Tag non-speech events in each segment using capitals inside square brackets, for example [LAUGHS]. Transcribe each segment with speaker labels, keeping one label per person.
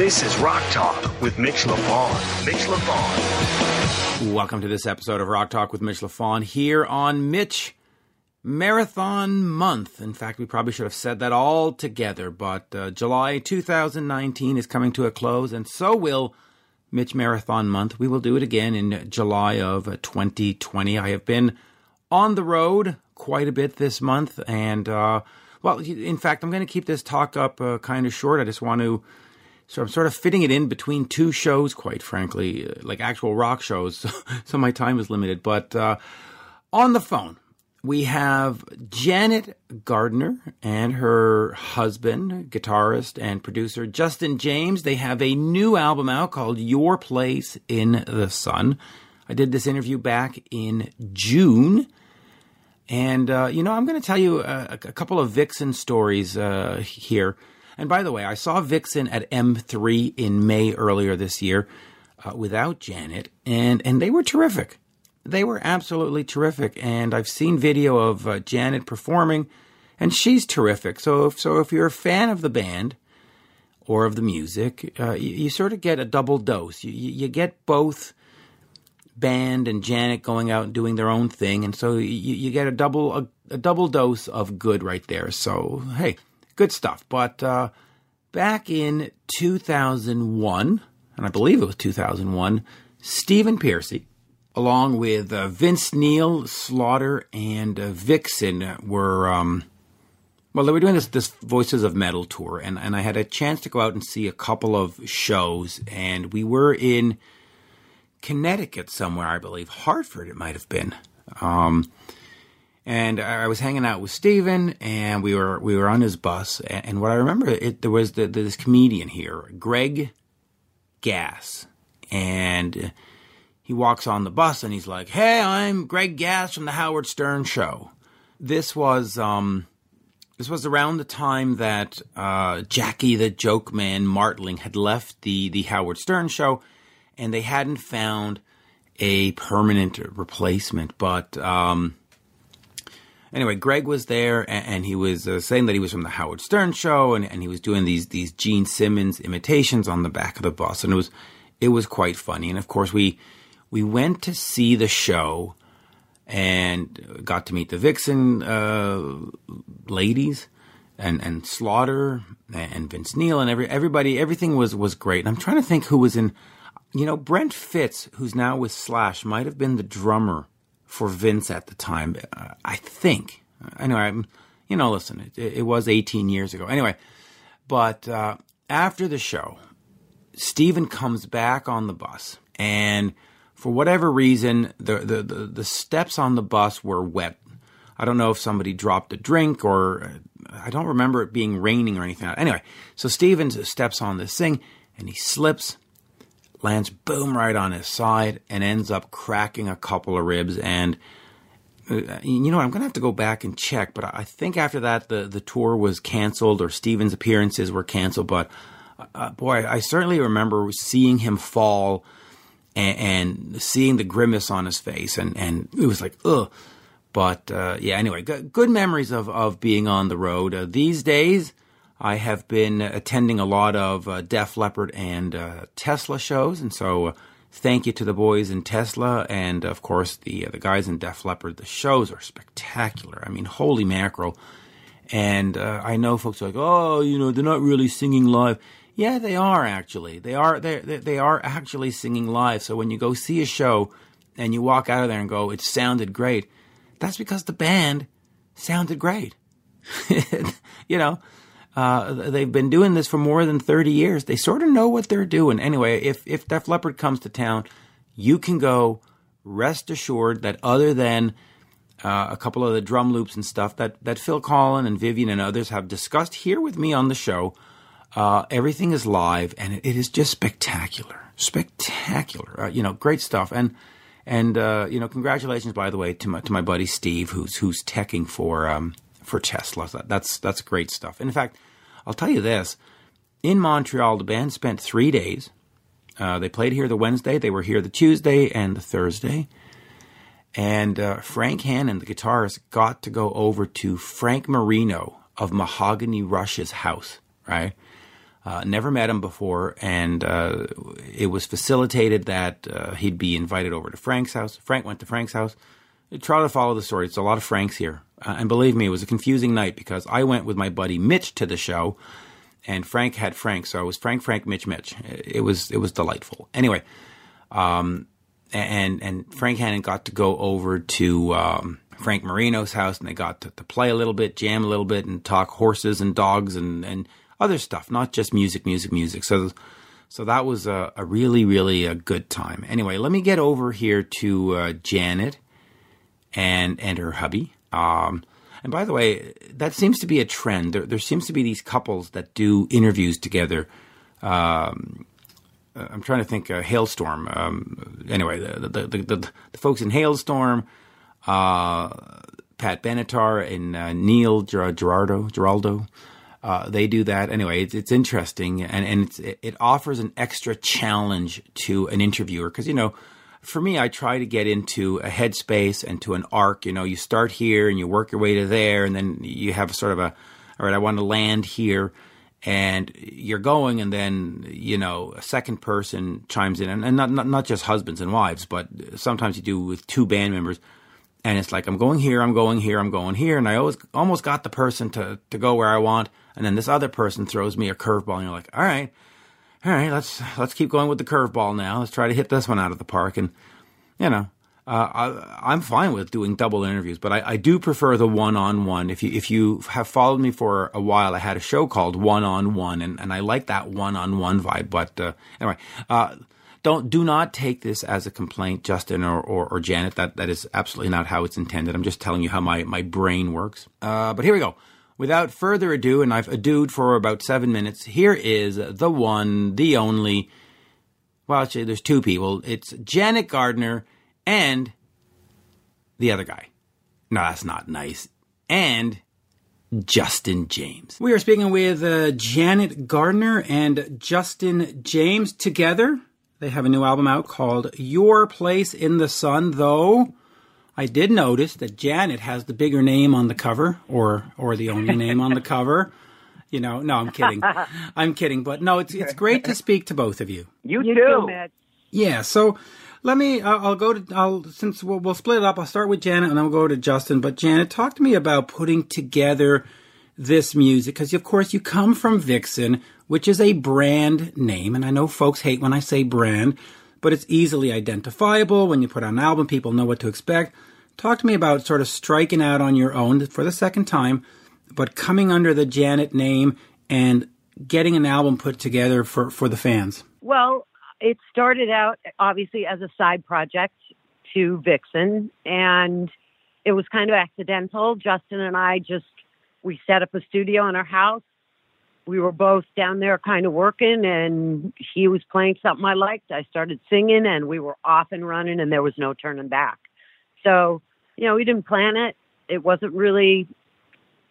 Speaker 1: This is Rock Talk with Mitch LaFon. Mitch LaFon.
Speaker 2: Welcome to this episode of Rock Talk with Mitch LaFon here on Mitch Marathon Month. In fact, we probably should have said that all together, but uh, July 2019 is coming to a close, and so will Mitch Marathon Month. We will do it again in July of 2020. I have been on the road quite a bit this month, and uh, well, in fact, I'm going to keep this talk up uh, kind of short. I just want to. So I'm sort of fitting it in between two shows, quite frankly, uh, like actual rock shows. [LAUGHS] So, my time is limited. But uh, on the phone, we have Janet Gardner and her husband, guitarist and producer Justin James. They have a new album out called Your Place in the Sun. I did this interview back in June. And, uh, you know, I'm going to tell you a, a, couple of Vixen stories uh, here. And by the way, I saw Vixen at M3 in May earlier this year uh, without Janet, and, and they were terrific they were absolutely terrific. And I've seen video of uh, Janet performing, and she's terrific. So, if, so if you're a fan of the band or of the music, uh, you, you, sort of get a double dose. You, you, get both band and Janet going out and doing their own thing, and so you, you get a double a, a, double dose of good right there. So, hey, good stuff. But uh, back in 2001, and I believe it was 2001, Stephen Pearcy along with uh, Vince Neil, Slaughter, and uh, Vixen, were um, well, they were doing this this Voices of Metal tour, and and I had a chance to go out and see a couple of shows, and we were in Connecticut somewhere, I believe, Hartford, it might have been. Um, and I was hanging out with Steven, and we were we were on his bus. And, what I remember, it, there was the, this comedian here, Greg Gass, and he walks on the bus and he's like, "Hey, I'm Greg Gass from the Howard Stern Show." This was um, this was around the time that uh, Jackie the Joke Man Martling had left the the Howard Stern Show, and they hadn't found a permanent replacement. But um, anyway, Greg was there, and, and he was uh, saying that he was from the Howard Stern Show, and, and he was doing these these Gene Simmons imitations on the back of the bus, and it was it was quite funny. And of course, we we went to see the show and got to meet the Vixen uh, ladies and and Slaughter and Vince Neil and every everybody everything was was great. And I'm trying to think who was in you know Brent Fitz who's now with Slash might have been the drummer for Vince at the time. Uh, I think. Anyway, I'm, you know, listen, it, it, was 18 years ago. Anyway, but uh, after the show, Steven comes back on the bus and for whatever reason, the, the, the, the, steps on the bus were wet. I don't know if somebody dropped a drink or uh, I don't remember it being raining or anything. Anyway, so Stevens steps on this thing and he slips, lands boom right on his side, and ends up cracking a couple of ribs. And uh, you know, I'm going to have to go back and check, but I think after that the, the tour was canceled or Stevens' appearances were canceled. But uh, boy, I certainly remember seeing him fall and, and, seeing the grimace on his face, and, and it was like, ugh. But uh, yeah, anyway, good, good, memories of, of being on the road. Uh, these days, I have been attending a lot of uh, Def Leppard and uh, Tesla shows, and so uh, thank you to the boys in Tesla, and of course the uh, the guys in Def Leppard. The shows are spectacular. I mean, holy mackerel! And I know folks are like, oh, you know, they're not really singing live. Yeah, they are actually. They are they they are actually singing live. So when you go see a show and you walk out of there and go, "It sounded great," that's because the band sounded great. [LAUGHS] you know, uh, they've been doing this for more than thirty years. They sort of know what they're doing. Anyway, if if Def Leppard comes to town, you can go. Rest assured that other than uh, a couple of the drum loops and stuff that, that Phil Collen and Vivian and others have discussed here with me on the show, uh, everything is live, and it, it is just spectacular, spectacular. Uh, you know, great stuff. And and uh, you know, congratulations, by the way, to my to my buddy Steve, who's who's teching for um, for Tesla. That's that's great stuff. in fact, I'll tell you this: in Montreal, the band spent three days. Uh, they played here the Wednesday. They were here the Tuesday and the Thursday. And uh, Frank Hannon, the guitarist, got to go over to Frank Marino of Mahogany Rush's house, right? Uh, never met him before, and uh, it was facilitated that uh, he'd be invited over to Frank's house. Frank went to Frank's house. Try to follow the story. It's a lot of Franks here, uh, and believe me, it was a confusing night because I went with my buddy Mitch to the show, and Frank had Frank, so it was Frank, Frank, Mitch, Mitch. It was it was delightful. Anyway, um, and and Frank Hannon got to go over to um, Frank Marino's house, and they got to, to, play a little bit, jam a little bit, and talk horses and dogs and and other stuff, not just music, music, music. So. So that was a, a really, really a good time. Anyway, let me get over here to uh, Janet and and her hubby. Um, and by the way, that seems to be a trend. There, there seems to be these couples that do interviews together. Um, uh, I'm trying to think. Uh, Halestorm. Um, anyway, the the, the the, the folks in Halestorm, uh, Pat Benatar and uh, Neil Giraldo, Giraldo. Uh, they do that anyway. It's, it's interesting, and and it, it offers an extra challenge to an interviewer because you know, for me, I try to get into a headspace and to an arc. You know, you start here and you work your way to there, and then you have sort of a, all right, I want to land here and you're going and then you know a second person chimes in and, and not, not, not just husbands and wives but sometimes you do with two band members and it's like i'm going here i'm going here i'm going here and i always almost got the person to, to go where i want and then this other person throws me a curveball and you're like all right all right let's let's keep going with the curveball now let's try to hit this one out of the park and you know uh, I, am fine with doing double interviews, but I, I do prefer the one-on-one. If you if you have followed me for a while, I had a show called One on One, and and I like that one-on-one vibe. But uh, anyway, uh, don't do not take this as a complaint, Justin or, or, or, Janet. That that is absolutely not how it's intended. I'm just telling you how my my brain works. Uh, but here we go. Without further ado, and I've adooed for about seven minutes. Here is the one, the only. Well, actually, there's two people. It's Janet Gardner and the other guy. No, that's not nice. And Justin James. We are speaking with uh, Janet Gardner and Justin James together. They have a new album out called Your Place in the Sun, though I did notice that Janet has the bigger name on the cover, or or the only name on the cover. You know, no, I'm kidding. [LAUGHS] I'm kidding, but no, it's it's great to speak to both of you.
Speaker 3: You, you too.
Speaker 2: Yeah, so let me. I'll, I'll go to. I'll since we'll, we'll, split it up. I'll start with Janet and then we'll go to Justin. But Janet, talk to me about putting together this music because, of course, you come from Vixen, which is a brand name, and I know folks hate when I say brand, but it's easily identifiable. When you put out an album, people know what to expect. Talk to me about sort of striking out on your own for the second time, but coming under the Janet name and getting an album put together for, for the fans.
Speaker 3: Well, it started out obviously as a side project to Vixen, and it was kind of accidental. Justin and I just we set up a studio in our house. We were both down there kind of working, and he was playing something I liked. I started singing, and we were off and running, and there was no turning back. So, you know, we didn't plan it. It wasn't really.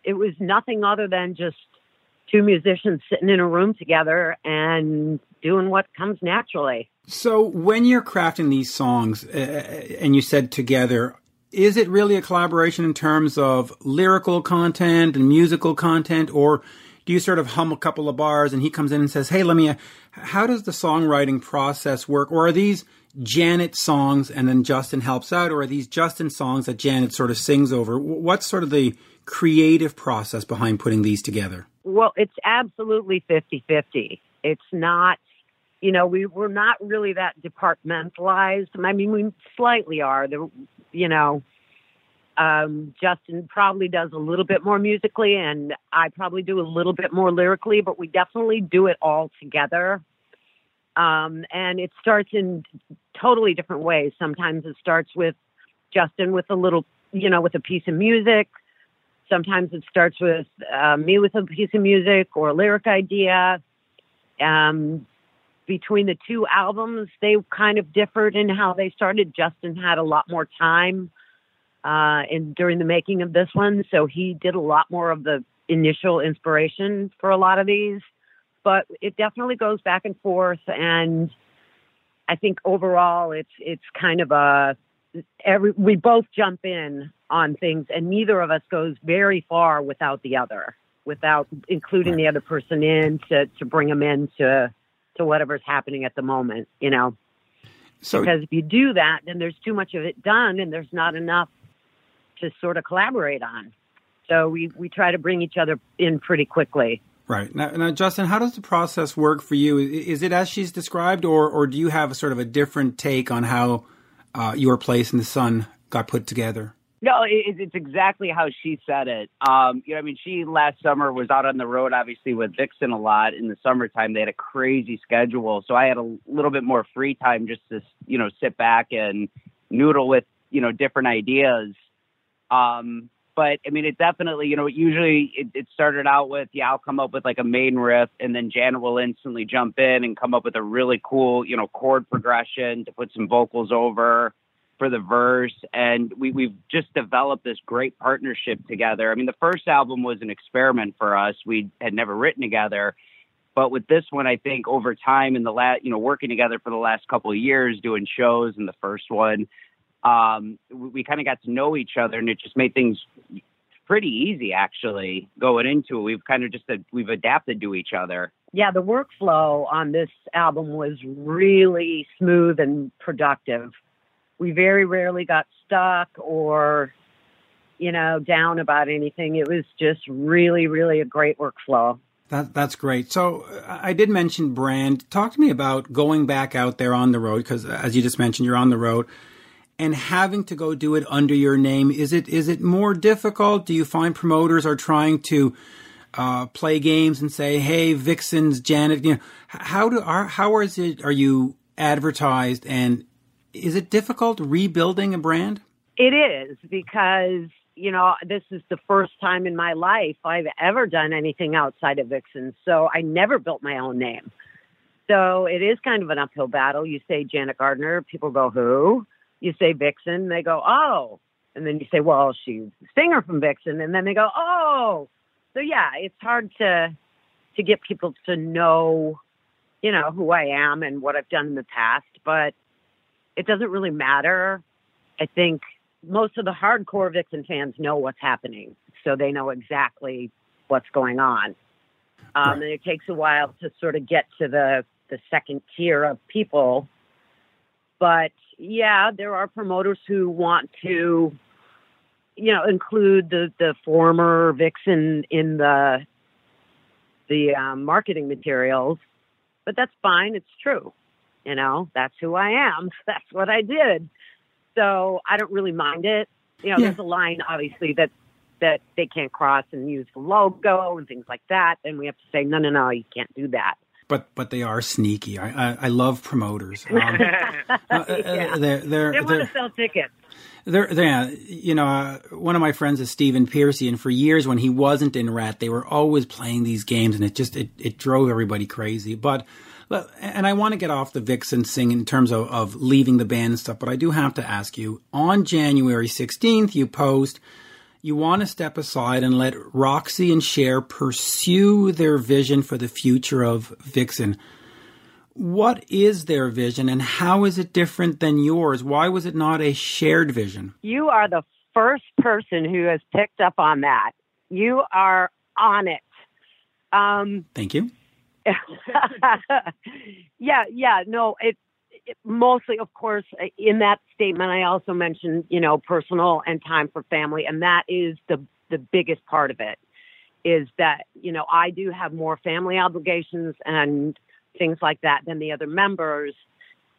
Speaker 3: It was nothing other than just two musicians sitting in a room together and doing what comes naturally.
Speaker 2: So, when you're crafting these songs, uh, and you said together, is it really a collaboration in terms of lyrical content and musical content, or do you sort of hum a couple of bars and he comes in and says, "Hey, let me"? How does the songwriting process work, or are these Janet songs and then Justin helps out, or are these Justin songs that Janet sort of sings over? What's sort of the creative process behind putting these together?
Speaker 3: Well, it's absolutely 50 50. It's not, you know, we, we're not really that departmentalized. I mean, we slightly are. The, you know, um, Justin probably does a little bit more musically, and I probably do a little bit more lyrically, but we definitely do it all together. Um, and it starts in totally different ways. Sometimes it starts with Justin with a little, you know, with a piece of music. Sometimes it starts with uh, me with a piece of music or a lyric idea. Um, between the two albums, they kind of differed in how they started. Justin had a lot more time uh, in during the making of this one, so he did a lot more of the initial inspiration for a lot of these. But it definitely goes back and forth, and I think overall, it's it's kind of a every we both jump in on things, and neither of us goes very far without the other, without including the other person in to to bring them into to whatever's happening at the moment. You know,
Speaker 2: So
Speaker 3: because if you do that, then there's too much of it done, and there's not enough to sort of collaborate on. So we we try to bring each other in pretty quickly.
Speaker 2: Right. Now, now, Justin, how does the process work for you? Is it as she's described, or, or do you have a sort of a different take on how uh, your place in the sun got put together?
Speaker 4: No, it, it's exactly how she said it. Um, you know, I mean, she last summer was out on the road, obviously with Vixen a lot. In the summertime, they had a crazy schedule, so I had a little bit more free time just to, you know, sit back and noodle with, you know, different ideas. Um, but I mean, it definitely, you know, usually it, it started out with, yeah, I'll come up with like a main riff, and then Janet will instantly jump in and come up with a really cool, you know, chord progression to put some vocals over for the verse and we, we've just developed this great partnership together. I mean, the first album was an experiment for us. We had never written together, but with this one, I think over time in the last, you know, working together for the last couple of years, doing shows and the first one, um, we, we kind of got to know each other and it just made things pretty easy actually going into it. We've kind of just, we've adapted to each other.
Speaker 3: Yeah, the workflow on this album was really smooth and productive. We very rarely got stuck or, you know, down about anything. It was just really, really a great workflow.
Speaker 2: That, that's great. So uh, I did mention brand. Talk to me about going back out there on the road because, as you just mentioned, you're on the road and having to go do it under your name. Is it is it more difficult? Do you find promoters are trying to uh, play games and say, "Hey, Vixen's Janet"? You know, how do are how is it? Are you advertised and is it difficult rebuilding a brand?
Speaker 3: It is because, you know, this is the first time in my life I've ever done anything outside of vixens So I never built my own name. So it is kind of an uphill battle. You say Janet Gardner, people go, who? You say Vixen, they go, oh. And then you say, well, she's a singer from Vixen. And then they go, oh. So yeah, it's hard to to get people to know, you know, who I am and what I've done in the past. But it doesn't really matter. I think most of the hardcore Vixen fans know what's happening, so they know exactly what's going on. Um,
Speaker 2: Right.
Speaker 3: And it takes a while to sort of get to the the second tier of people. But yeah, there are promoters who want to, you know, include the the former Vixen in the the um, marketing materials. But that's fine. It's true. You know, that's who I am. [LAUGHS] That's what I did. So I don't really mind it. You know,
Speaker 2: Yeah.
Speaker 3: there's a line obviously that that they can't cross and use the logo and things like that, and we have to say, no, no, no, you can't do that.
Speaker 2: But but they are sneaky. I I, I love promoters. Um, [LAUGHS] uh, uh,
Speaker 3: Yeah.
Speaker 2: they're they're,
Speaker 3: They want
Speaker 2: they're
Speaker 3: to sell tickets.
Speaker 2: They're, they're, you know, uh, one of my friends is Stephen Pearcy, and for years when he wasn't in Ratt, they were always playing these games, and it just it, it drove everybody crazy. But and I want to get off the Vixen sing in terms of, of leaving the band and stuff, but I do have to ask you: on January sixteenth, you post you want to step aside and let Roxy and Share pursue their vision for the future of Vixen. What is their vision and how is it different than yours? Why was it not a shared vision?
Speaker 3: You are the first person who has picked up on that. You are on it. Um,
Speaker 2: Thank you. [LAUGHS]
Speaker 3: yeah, yeah, no, it, it mostly, of course, in that statement, I also mentioned, you know, personal and time for family, and that is the the biggest part of it. Is that you know I do have more family obligations and things like that than the other members,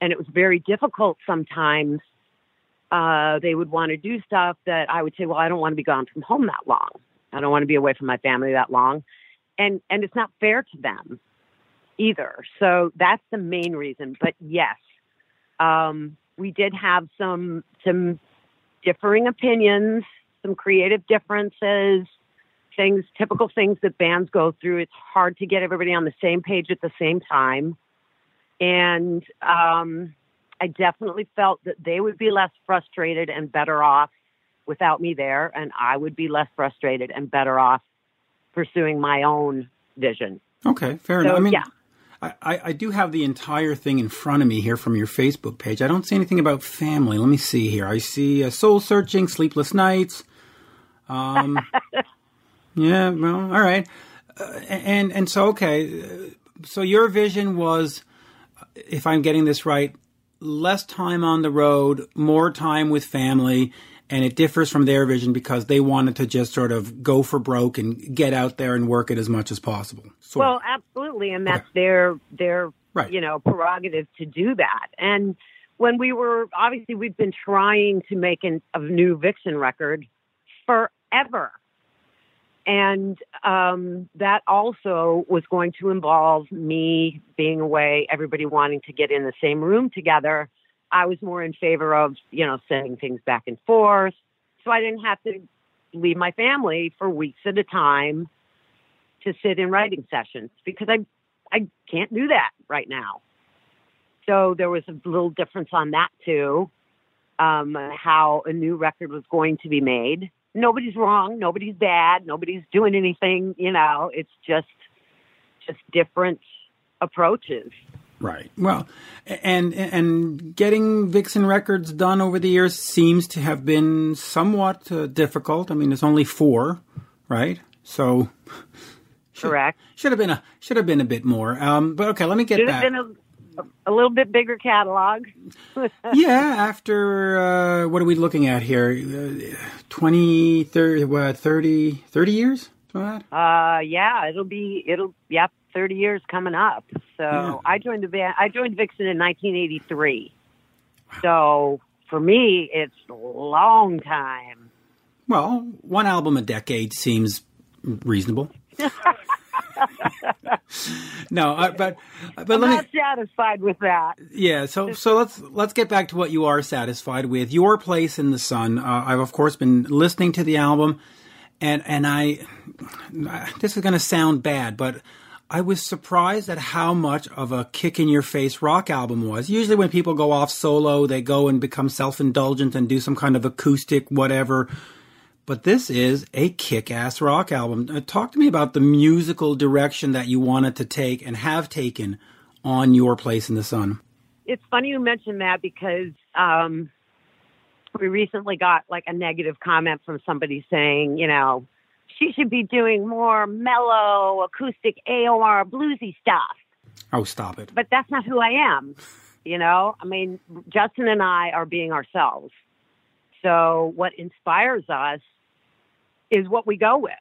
Speaker 3: and it was very difficult sometimes. Uh, they would want to do stuff that I would say, well, I don't want to be gone from home that long. I don't want to be away from my family that long, and and it's not fair to them either. So that's the main reason. But yes, um, we did have some some differing opinions, some creative differences, things typical things that bands go through. It's hard to get everybody on the same page at the same time, and um, I definitely felt that they would be less frustrated and better off without me there, and I would be less frustrated and better off pursuing my own vision.
Speaker 2: Okay, fair
Speaker 3: So,
Speaker 2: enough. I mean,
Speaker 3: yeah.
Speaker 2: I, I, do have the entire thing in front of me here from your Facebook page. I don't see anything about family. Let me see here. I see uh, soul searching, sleepless nights. Um, [LAUGHS] Yeah, well, all right. Uh, and and so okay, uh, so your vision was, if I'm getting this right, less time on the road, more time with family, and it differs from their vision because they wanted to just sort of go for broke and get out there and work it as much as possible.
Speaker 3: Sort well, absolutely, and that's okay. their their right. you know prerogative to do that. And when we were obviously we've been trying to make an, a new Vixen record forever. And um, that also was going to involve me being away, everybody wanting to get in the same room together. I was more in favor of, you know, sending things back and forth. So I didn't have to leave my family for weeks at a time to sit in writing sessions because I I can't do that right now. So there was a little difference on that too, um, how a new record was going to be made nobody's wrong, nobody's bad, nobody's doing anything, you know, it's just just different approaches.
Speaker 2: Right. Well, and and getting Vixen records done over the years seems to have been somewhat uh, difficult. I mean, there's only four, right? So [LAUGHS]
Speaker 3: should, correct.
Speaker 2: Should have been a should have been a bit more. Um, but okay, let me get
Speaker 3: should been a, a little bit bigger catalog. [LAUGHS]
Speaker 2: yeah, after uh, what are we looking at here? Uh, 20, 30, what, 30, 30 years?
Speaker 3: Uh, yeah, it'll be, it'll, yep, 30 years coming up. So. I joined the band, I joined Vixen in 1983. So for me, it's a long time.
Speaker 2: Well, one album a decade seems reasonable. [LAUGHS] no, uh, but but
Speaker 3: I'm
Speaker 2: let
Speaker 3: not me, satisfied with that.
Speaker 2: Yeah, so so let's let's get back to what you are satisfied with. Your place in the sun. Uh, I've of course been listening to the album, and and I this is going to sound bad, but. I was surprised at how much of a kick in your face rock album was. Usually, when people go off solo, they go and become self indulgent and do some kind of acoustic whatever but this is a kick-ass rock album. Uh, talk to me about the musical direction that you wanted to take and have taken on Your Place in the Sun.
Speaker 3: It's funny you mentioned that because um, we recently got like a negative comment from somebody saying, you know, she should be doing more mellow, acoustic AOR bluesy stuff.
Speaker 2: Oh, stop it.
Speaker 3: But that's not who I am. You know, I mean, Justin and I are being ourselves. So what inspires us is what we go with.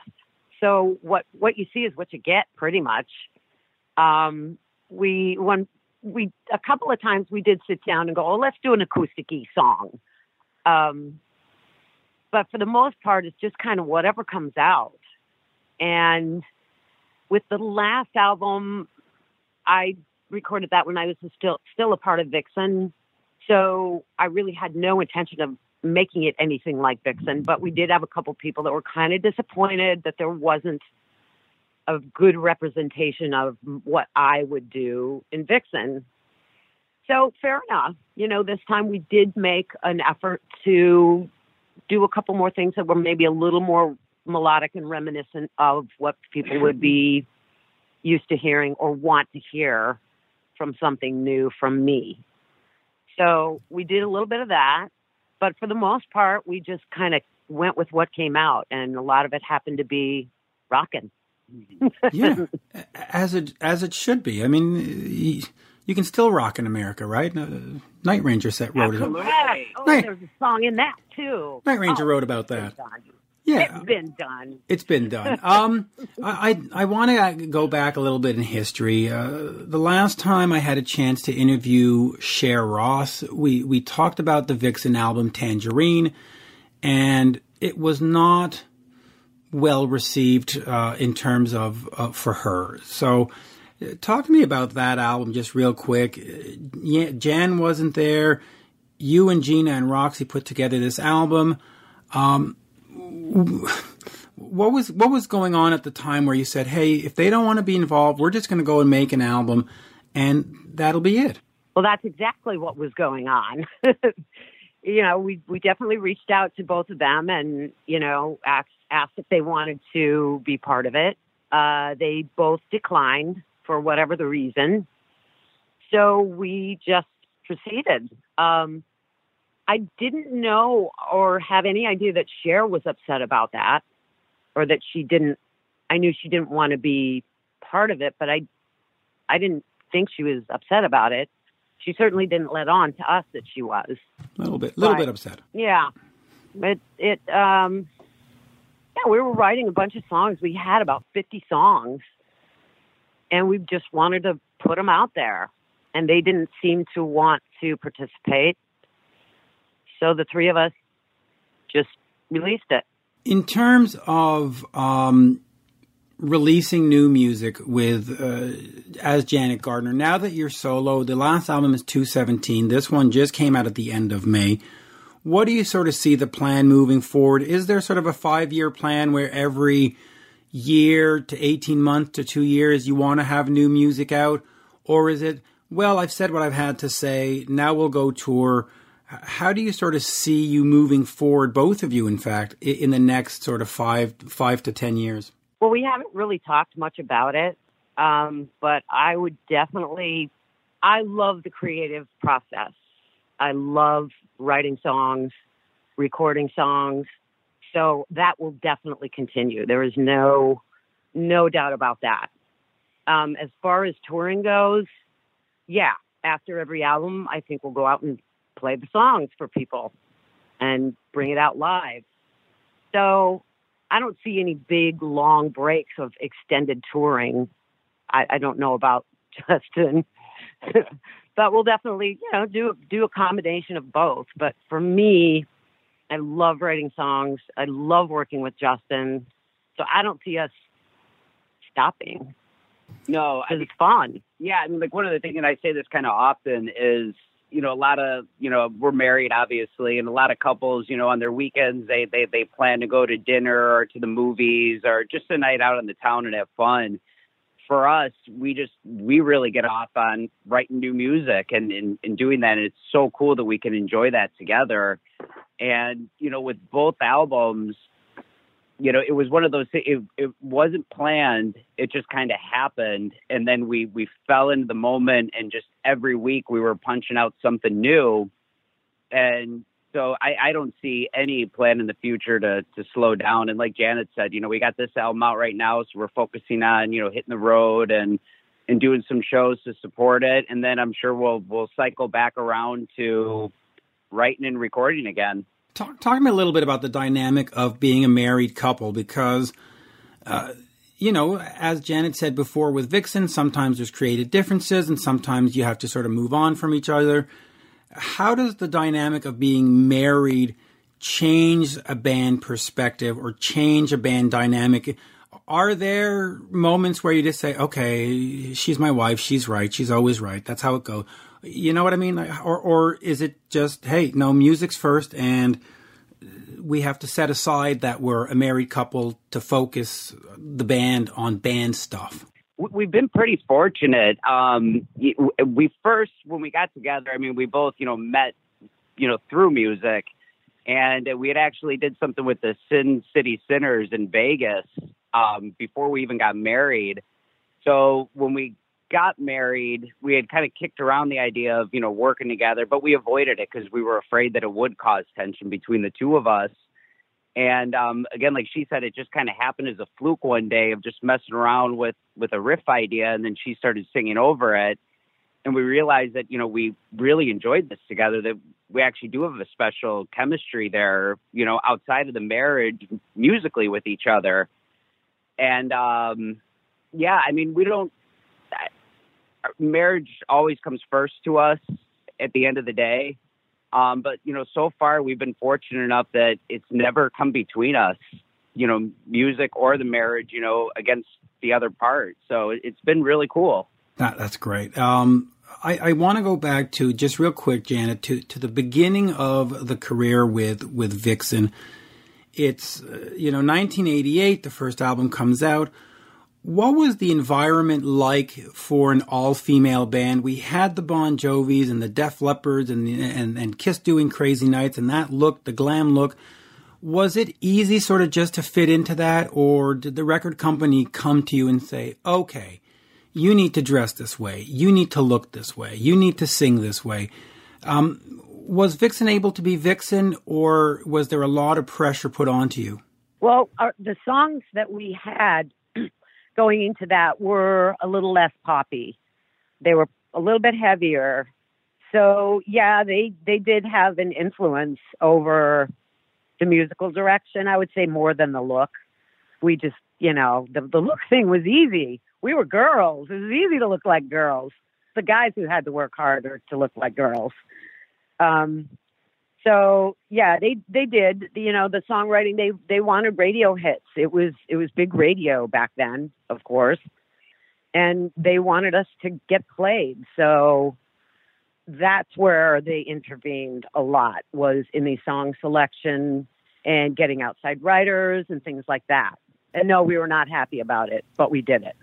Speaker 3: So what what you see is what you get, pretty much. Um, we when we a couple of times we did sit down and go, oh, let's do an acoustic song. Um, but for the most part, it's just kind of whatever comes out. And with the last album, I recorded that when I was still still a part of Vixen, so I really had no intention of making it anything like Vixen, but we did have a couple people that were kind of disappointed that there wasn't a good representation of what I would do in Vixen. So fair enough. You know, this time we did make an effort to do a couple more things that were maybe a little more melodic and reminiscent of what people would be [LAUGHS] used to hearing or want to hear from something new from me. So we did a little bit of that. But for the most part, we just kind of went with what came out, and a lot of it happened to be rocking.
Speaker 2: yeah, [LAUGHS] as it as it should be. I mean, you can still rock in America, right? Uh, Night Ranger set wrote
Speaker 3: Absolutely. it. Oh, Night, there's a song in that too.
Speaker 2: Night Ranger oh, wrote about that.
Speaker 3: Yeah, it's been done.
Speaker 2: It's been done. [LAUGHS] Um, I I, I want to go back a little bit in history. Uh, the last time I had a chance to interview Share Ross, we we talked about the Vixen album Tangerine, and it was not well received uh, in terms of uh, for her. So. Talk to me about that album just real quick. Jan wasn't there. You and Gina and Roxy put together this album. Um, what was what was going on at the time where you said, "Hey, if they don't want to be involved, we're just going to go and make an album, and that'll be it."
Speaker 3: Well, that's exactly what was going on. [LAUGHS] you know, we we definitely reached out to both of them, and you know, asked asked if they wanted to be part of it. Uh, they both declined for whatever the reason. So we just proceeded. Um, I didn't know or have any idea that Share was upset about that or that she didn't. I knew she didn't want to be part of it, but I, I didn't think she was upset about it. She certainly didn't let on to us that she was.
Speaker 2: A little bit, a little
Speaker 3: Right.
Speaker 2: bit upset.
Speaker 3: Yeah, it it um, yeah, we were writing a bunch of songs. We had about fifty songs, and we just wanted to put them out there, and they didn't seem to want to participate. So the three of us just released it.
Speaker 2: In terms of um, releasing new music with uh, as Janet Gardner, now that you're solo, the last album is 217. This one just came out at the end of May. What do you sort of see the plan moving forward? Is there sort of a five year plan where every year to 18 months to two years you want to have new music out? Or is it, well, I've said what I've had to say, now we'll go tour? How do you sort of see you moving forward, both of you, in fact, in the next sort of five, five to 10 years?
Speaker 3: Well, we haven't really talked much about it, um, but I would definitely. I love the creative process. I love writing songs, recording songs. So that will definitely continue. There is no no doubt about that. Um, as far as touring goes, yeah, after every album, I think we'll go out and play the songs for people and bring it out live. So I don't see any big long breaks of extended touring. I, I don't know about [LAUGHS] Justin, but we'll definitely, you know, do do a combination of both. But for me, I love writing songs. I love working with Justin, so I don't see us stopping
Speaker 4: No, I
Speaker 3: because it's fun.
Speaker 4: yeah, I mean, like one of the things, and I say this kind of often, is you know a lot of you know we're married obviously, and a lot of couples, you know, on their weekends they they they plan to go to dinner or to the movies or just a night out in the town and have fun. For us, we just we really get off on writing new music and and doing that. And it's so cool that we can enjoy that together. And you know, with both albums, you know, it was one of those. It it wasn't planned. It just kind of happened, and then we we fell into the moment, and just every week we were punching out something new, and so I I don't see any plan in the future to to slow down. And like Janet said, you know, we got this album out right now, so we're focusing on you know hitting the road and and doing some shows to support it, and then I'm sure we'll we'll cycle back around to writing and recording again.
Speaker 2: Talk, talk to me a little bit about the dynamic of being a married couple because, uh, you know, as Janet said before with Vixen, sometimes there's creative differences and sometimes you have to sort of move on from each other. How does the dynamic of being married change a band perspective or change a band dynamic? Are there moments where you just say, okay, she's my wife, she's right, she's always right, that's how it goes? You know what I mean? Or, or is it just, hey, no, music's first and we have to set aside that we're a married couple to focus the band on band stuff?
Speaker 4: We- we've been pretty fortunate. Um, we first, when we got together, I mean, we both, you know, met, you know, through music, and we had actually did something with the Sin City Sinners in Vegas um, before we even got married. So when we got married, we had kind of kicked around the idea of, you know, working together, but we avoided it because we were afraid that it would cause tension between the two of us. And um, again, like she said, it just kind of happened as a fluke one day of just messing around with with a riff idea, and then she started singing over it, and we realized that you know we really enjoyed this together. That we actually do have a special chemistry there, you know, outside of the marriage, musically with each other. And um, yeah, I mean, we don't. uh, Marriage always comes first to us at the end of the day. Um, but you know, so far we've been fortunate enough that it's never come between us, you know, music or the marriage, you know, against the other part. So it- it's been really cool.
Speaker 2: That, that's great. Um, I, I want to go back to just real quick, Janet, to, to the beginning of the career with with Vixen. It's uh, you know 1988. The first album comes out. What was the environment like for an all female band? We had the Bon Jovis and the Def Leppards and, and and Kiss doing Crazy Nights and that look, the glam look. Was it easy, sort of, just to fit into that, or did the record company come to you and say, "Okay"? you need to dress this way. You need to look this way. You need to sing this way. Um, was Vixen able to be Vixen, or was there a lot of pressure put onto you?
Speaker 3: Well, our, the songs that we had going into that were a little less poppy. They were a little bit heavier. So yeah, they they did have an influence over the musical direction. I would say more than the look. We just, you know, the the look thing was easy. We were girls. It was easy to look like girls. The guys who had to work harder to look like girls. Um, so yeah, they they did. You know, the songwriting they they wanted radio hits. It was it was big radio back then, of course, and they wanted us to get played. So that's where they intervened a lot was in the song selection and getting outside writers and things like that. And no, we were not happy about it, but we did it.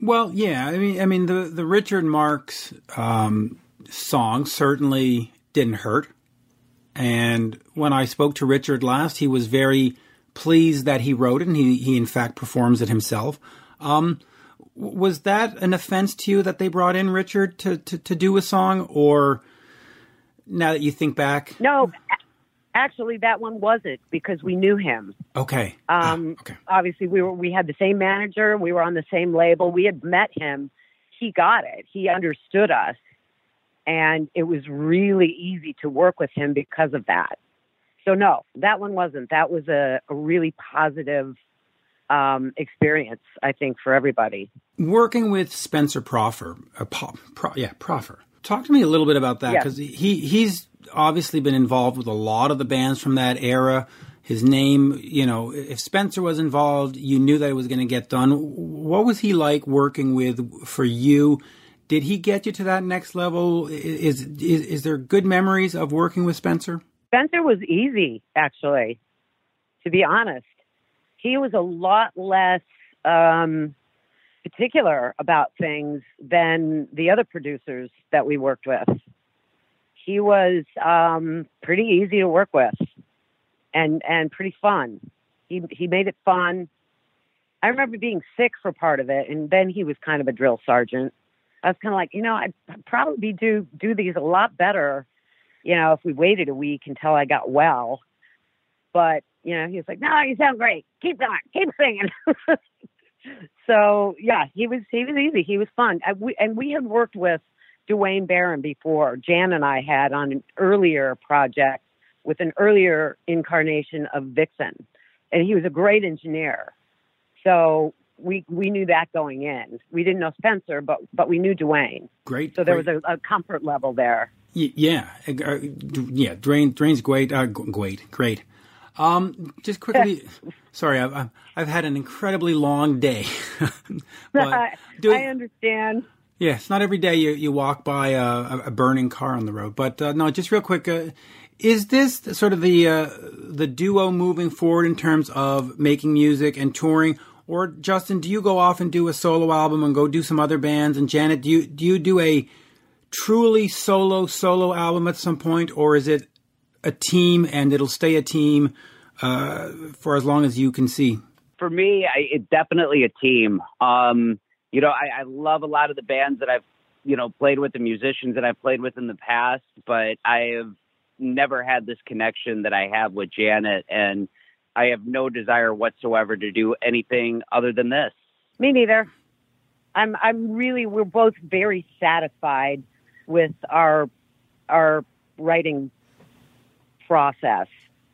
Speaker 2: Well, yeah, I mean, I mean, the the Richard Marx um, song certainly didn't hurt. And when I spoke to Richard last, he was very pleased that he wrote it, and he, he in fact performs it himself. Um, was that an offense to you that they brought in Richard to, to, to do a song, or now that you think back?
Speaker 3: No, actually, that one wasn't because we knew him.
Speaker 2: Okay.
Speaker 3: Um,
Speaker 2: ah, okay.
Speaker 3: Obviously, we were we had the same manager. We were on the same label. We had met him. He got it. He understood us and it was really easy to work with him because of that. So no, that one wasn't. That was a, a really positive um, experience, I think, for everybody.
Speaker 2: Working with Spencer Proffer, uh, Pro, yeah, Proffer. Talk to me a little bit about that because yes. he he's obviously been involved with a lot of the bands from that era. His name, you know, if Spencer was involved, you knew that it was going to get done. What was he like working with for you? Did he get you to that next level? Is, is is there good memories of working with Spencer?
Speaker 3: Spencer was easy, actually. To be honest, he was a lot less um, particular about things than the other producers that we worked with. He was um, pretty easy to work with, and and pretty fun. He he made it fun. I remember being sick for part of it, and then he was kind of a drill sergeant. I was kind of like, you know, I'd probably do do these a lot better, you know, if we waited a week until I got well. But you know, he was like, no, you sound great. Keep going, keep singing. [LAUGHS] so yeah, he was he was easy. He was fun. And we, and we had worked with Duane Baron before. Jan and I had on an earlier project with an earlier incarnation of Vixen, and he was a great engineer. So we we knew that going in. We didn't know Spencer, but but we knew Duane.
Speaker 2: Great.
Speaker 3: So there
Speaker 2: great.
Speaker 3: was a, a, comfort level there.
Speaker 2: Yeah, uh, yeah. Duane, Duane's great. Uh, great, great. Um, just quickly, [LAUGHS] sorry, I've I've had an incredibly long day. [LAUGHS]
Speaker 3: I, I understand.
Speaker 2: Yeah, it's not every day you, you walk by a, a burning car on the road. But uh, no, just real quick, uh, is this sort of the uh, the duo moving forward in terms of making music and touring, or Justin, do you go off and do a solo album and go do some other bands? And Janet, do you do you do a truly solo solo album at some point, or is it a team and it'll stay a team uh, for as long as you can see?
Speaker 4: For me, I, it's definitely a team. Um, you know, I, I love a lot of the bands that I've you know played with, the musicians that I've played with in the past, but I have never had this connection that I have with Janet and I have no desire whatsoever to do anything other than this.
Speaker 3: Me neither. I'm I'm really we're both very satisfied with our our writing process.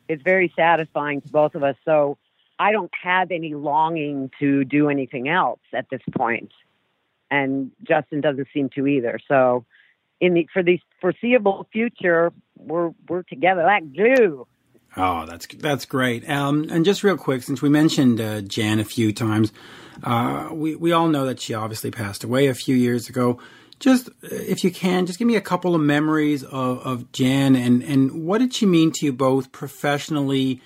Speaker 3: It's very satisfying to both of us. So I don't have any longing to do anything else at this point. And Justin doesn't seem to either. So in the for the foreseeable future, we're we're together like glue.
Speaker 2: Oh, that's that's great. Um, and just real quick, since we mentioned uh, Jan a few times, uh, we we all know that she obviously passed away a few years ago. Just uh, if you can, just give me a couple of memories of, of Jan and and what did she mean to you both professionally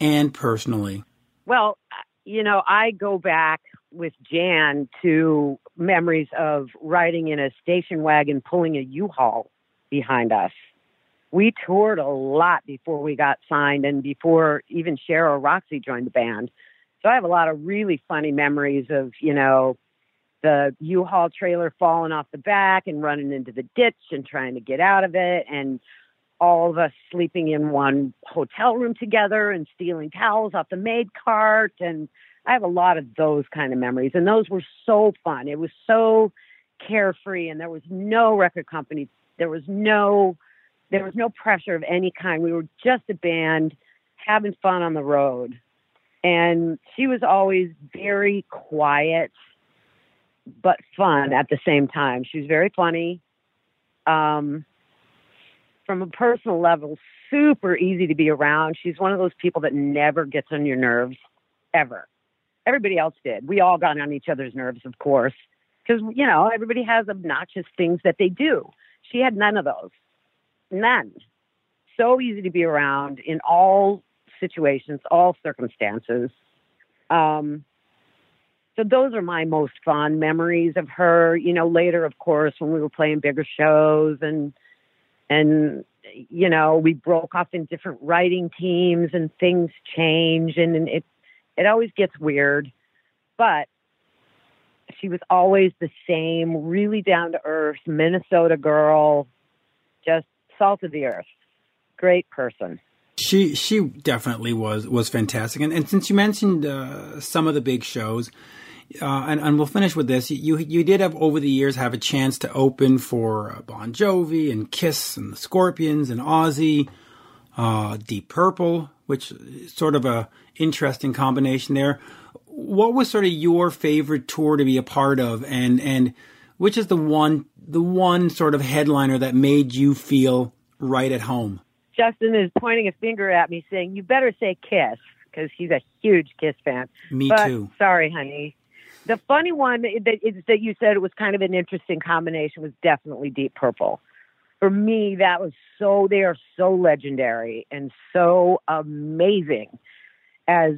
Speaker 2: and personally?
Speaker 3: Well, you know, I go back with Jan to memories of riding in a station wagon pulling a U-Haul behind us we toured a lot before we got signed and before even Share or Roxy joined the band. So I have a lot of really funny memories of, you know, the U-Haul trailer falling off the back and running into the ditch and trying to get out of it and all of us sleeping in one hotel room together and stealing towels off the maid cart and I have a lot of those kind of memories and those were so fun. It was so carefree and there was no record company. There was no there was no pressure of any kind. We were just a band having fun on the road. And she was always very quiet but fun at the same time. She was very funny. Um from a personal level, super easy to be around. She's one of those people that never gets on your nerves, ever. Everybody else did. We all got on each other's nerves, of course, because, you know, everybody has obnoxious things that they do. She had none of those. None. So easy to be around in all situations, all circumstances. Um, so those are my most fond memories of her. You know, later, of course, when we were playing bigger shows and and you know we broke off in different writing teams and things change and, and it it always gets weird but she was always the same really down to earth minnesota girl just salt of the earth great person
Speaker 2: she she definitely was was fantastic and, and since you mentioned uh, some of the big shows uh, and, and we'll finish with this. You you did have over the years have a chance to open for uh, Bon Jovi and Kiss and the Scorpions and Ozzy, uh, Deep Purple, which is sort of a interesting combination there. What was sort of your favorite tour to be a part of, and and which is the one the one sort of headliner that made you feel right at home?
Speaker 3: Justin is pointing a finger at me, saying, "You better say Kiss." Because he's a huge Kiss fan.
Speaker 2: Me
Speaker 3: but,
Speaker 2: too.
Speaker 3: Sorry, honey. The funny one that is that you said it was kind of an interesting combination was definitely Deep Purple. For me, that was so they are so legendary and so amazing as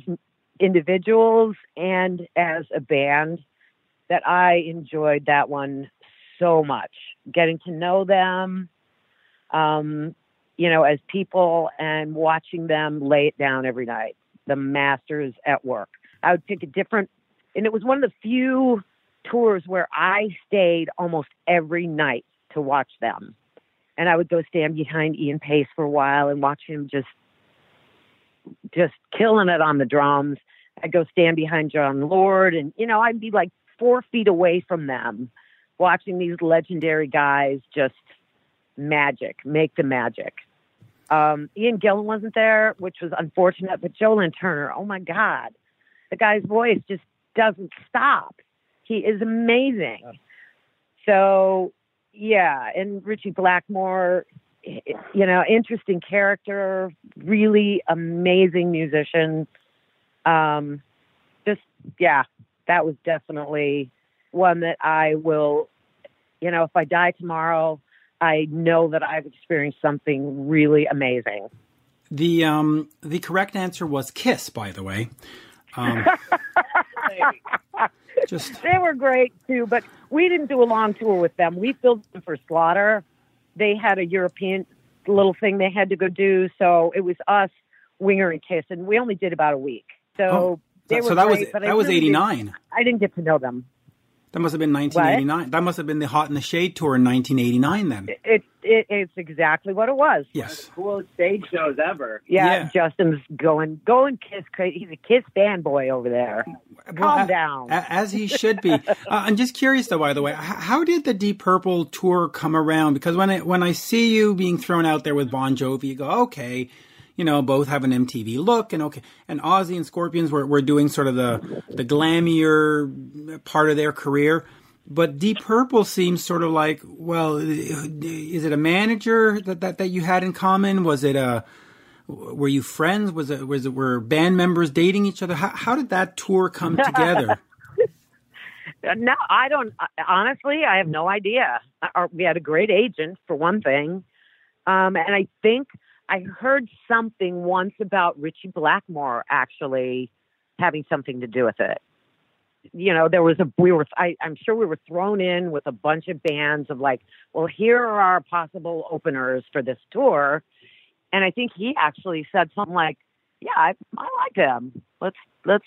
Speaker 3: individuals and as a band that I enjoyed that one so much. Getting to know them, um, you know, as people and watching them lay it down every night. The masters at work. I would pick a different and it was one of the few tours where I stayed almost every night to watch them. And I would go stand behind Ian Paice for a while and watch him just just killing it on the drums. I'd go stand behind Jon Lord and you know, I'd be like four feet away from them watching these legendary guys just magic, make the magic. Um, Ian Gillan wasn't there, which was unfortunate, but Joe Lynn Turner, oh my God. The guy's voice just doesn't stop. He is amazing. So, yeah, and Ritchie Blackmore, you know, interesting character, really amazing musician. Um, just, yeah, that was definitely one that I will, you know, if I die tomorrow, I know that I've experienced something really amazing.
Speaker 2: The um the correct answer was Kiss, by the way. Um, [LAUGHS]
Speaker 3: just they were great too, but we didn't do a long tour with them. We filled them for Slaughter. They had a European little thing they had to go do, so it was us, Winger and Kiss, and we only did about a week. So oh, they were
Speaker 2: so that
Speaker 3: great,
Speaker 2: was that was eighty nine.
Speaker 3: I didn't get to know them.
Speaker 2: That must have been 1989. That must have been the Hot in the Shade tour in 1989. Then
Speaker 3: it, it it's exactly what it was.
Speaker 2: Yes,
Speaker 4: coolest stage shows ever.
Speaker 3: Yeah, yeah, Justin's going going Kiss crazy. He's a Kiss fanboy over there. Calm well, down,
Speaker 2: as he should be. [LAUGHS] uh, I'm just curious though. By the way, how did the Deep Purple tour come around? Because when I when I see you being thrown out there with Bon Jovi, you go, okay you know, both have an MTV look and okay. And Ozzy and Scorpions were, were doing sort of the, the glammier part of their career. But Deep Purple seems sort of like, well, is it a manager that, that, that you had in common? Was it a, were you friends? Was it, was it, were band members dating each other? How, how did that tour come [LAUGHS] together?
Speaker 3: no, I don't, honestly, I have no idea. We had a great agent for one thing. Um, and I think I heard something once about Ritchie Blackmore actually having something to do with it. You know, there was a we were I, I'm sure we were thrown in with a bunch of bands of like, well, here are our possible openers for this tour, and I think he actually said something like, "Yeah, I, I like them. Let's let's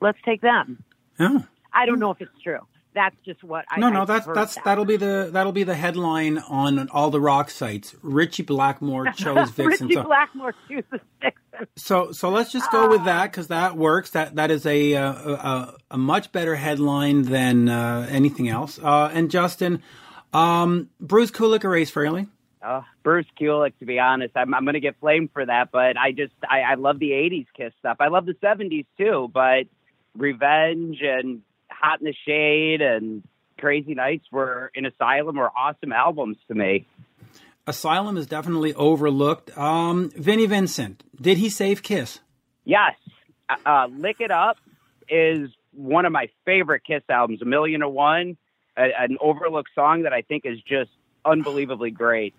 Speaker 3: let's take them."
Speaker 2: Oh.
Speaker 3: I don't know if it's true. That's just what I
Speaker 2: no, no,
Speaker 3: I
Speaker 2: that's
Speaker 3: heard
Speaker 2: that's
Speaker 3: that.
Speaker 2: that'll be the that'll be the headline on all the rock sites. Ritchie Blackmore [LAUGHS] chose Vixen.
Speaker 3: Ritchie
Speaker 2: so,
Speaker 3: Blackmore chooses Vixen.
Speaker 2: so so let's just go with that because that works. That that is a uh, a, a much better headline than uh, anything else. Uh, and Justin, um, Bruce Kulick or Ace Frehley?
Speaker 4: Oh, Bruce Kulick, to be honest, I'm, I'm going to get flamed for that, but I just I, I love the '80s Kiss stuff. I love the '70s too, but Revenge and Hot in the Shade and Crazy Nights were in Asylum were awesome albums to me.
Speaker 2: Asylum is definitely overlooked. Um, Vinnie Vincent, did he save Kiss?
Speaker 4: Yes, uh, uh, Lick It Up is one of my favorite Kiss albums. A Million to One, a, an overlooked song that I think is just unbelievably great.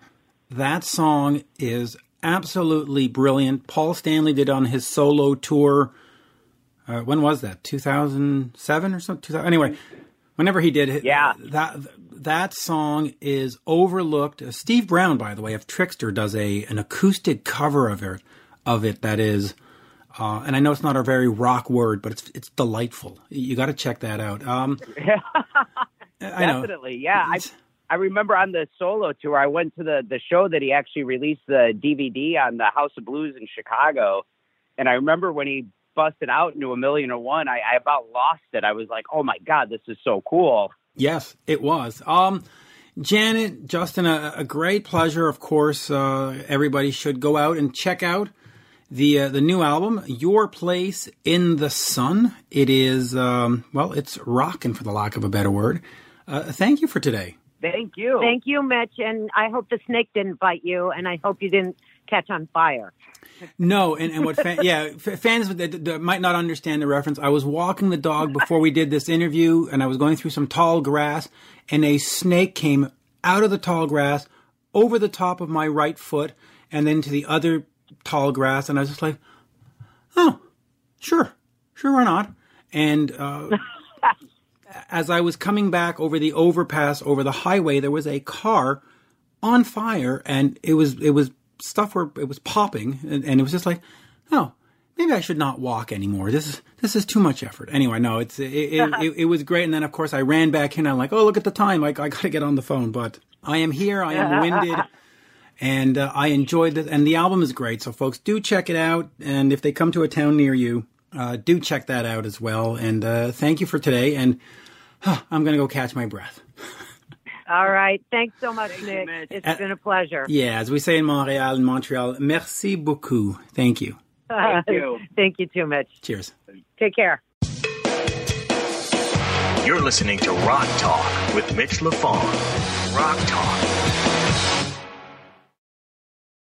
Speaker 2: That song is absolutely brilliant. Paul Stanley did on his solo tour. Uh, when was that? 2007 or something? 2000, anyway, whenever he did it,
Speaker 4: Yeah.
Speaker 2: that that song is overlooked. Uh, Steve Brown, by the way, of Trixter, does a an acoustic cover of it. Of it that is, uh, and I know it's not a very rock word, but it's it's delightful. You got to check that out. Um, [LAUGHS] I know.
Speaker 4: Definitely, yeah. I I remember on the solo tour, I went to the the show that he actually released the DVD on the House of Blues in Chicago, and I remember when he busted out into a million and one, I, I about lost it. I was like, oh my god, this is so cool.
Speaker 2: Yes, it was. Um, Janet, Justin, a, a great pleasure. Of course, uh, everybody should go out and check out the uh, the new album, Your Place in the Sun. It is um, well, it's rocking for the lack of a better word. Uh, thank you for today.
Speaker 4: Thank you.
Speaker 3: Thank you, Mitch, and I hope the snake didn't bite you, and I hope you didn't catch on fire.
Speaker 2: No, and, and what fan, [LAUGHS] yeah fans that, that might not understand the reference. I was walking the dog before we did this interview, and I was going through some tall grass, and a snake came out of the tall grass over the top of my right foot, and then to the other tall grass, and I was just like, "Oh, sure, sure, why not?" And uh, [LAUGHS] as I was coming back over the overpass over the highway, there was a car on fire, and it was it was stuff where it was popping, and, and it was just like, oh, maybe I should not walk anymore. This is this is too much effort. Anyway, no, it's it it, [LAUGHS] it, it was great, and then of course I ran back in. I'm like, oh, look at the time. I, I got to get on the phone, but I am here. I am [LAUGHS] winded. And uh, I enjoyed it, and the album is great. So, folks, do check it out. And if they come to a town near you, uh, do check that out as well. And uh, thank you for today. And huh, [SIGHS] I'm going to go catch my breath.
Speaker 3: All right. Thanks so much,
Speaker 4: you,
Speaker 3: Nick.
Speaker 4: Mitch.
Speaker 3: It's
Speaker 2: Uh,
Speaker 3: been a pleasure.
Speaker 2: Yeah, as we say in Montreal, in Montreal, merci beaucoup. Thank you.
Speaker 4: Thank you. [LAUGHS]
Speaker 3: Thank you too, Mitch.
Speaker 2: Cheers.
Speaker 3: Take care.
Speaker 1: You're listening to Rock Talk with Mitch Lafon. Rock Talk.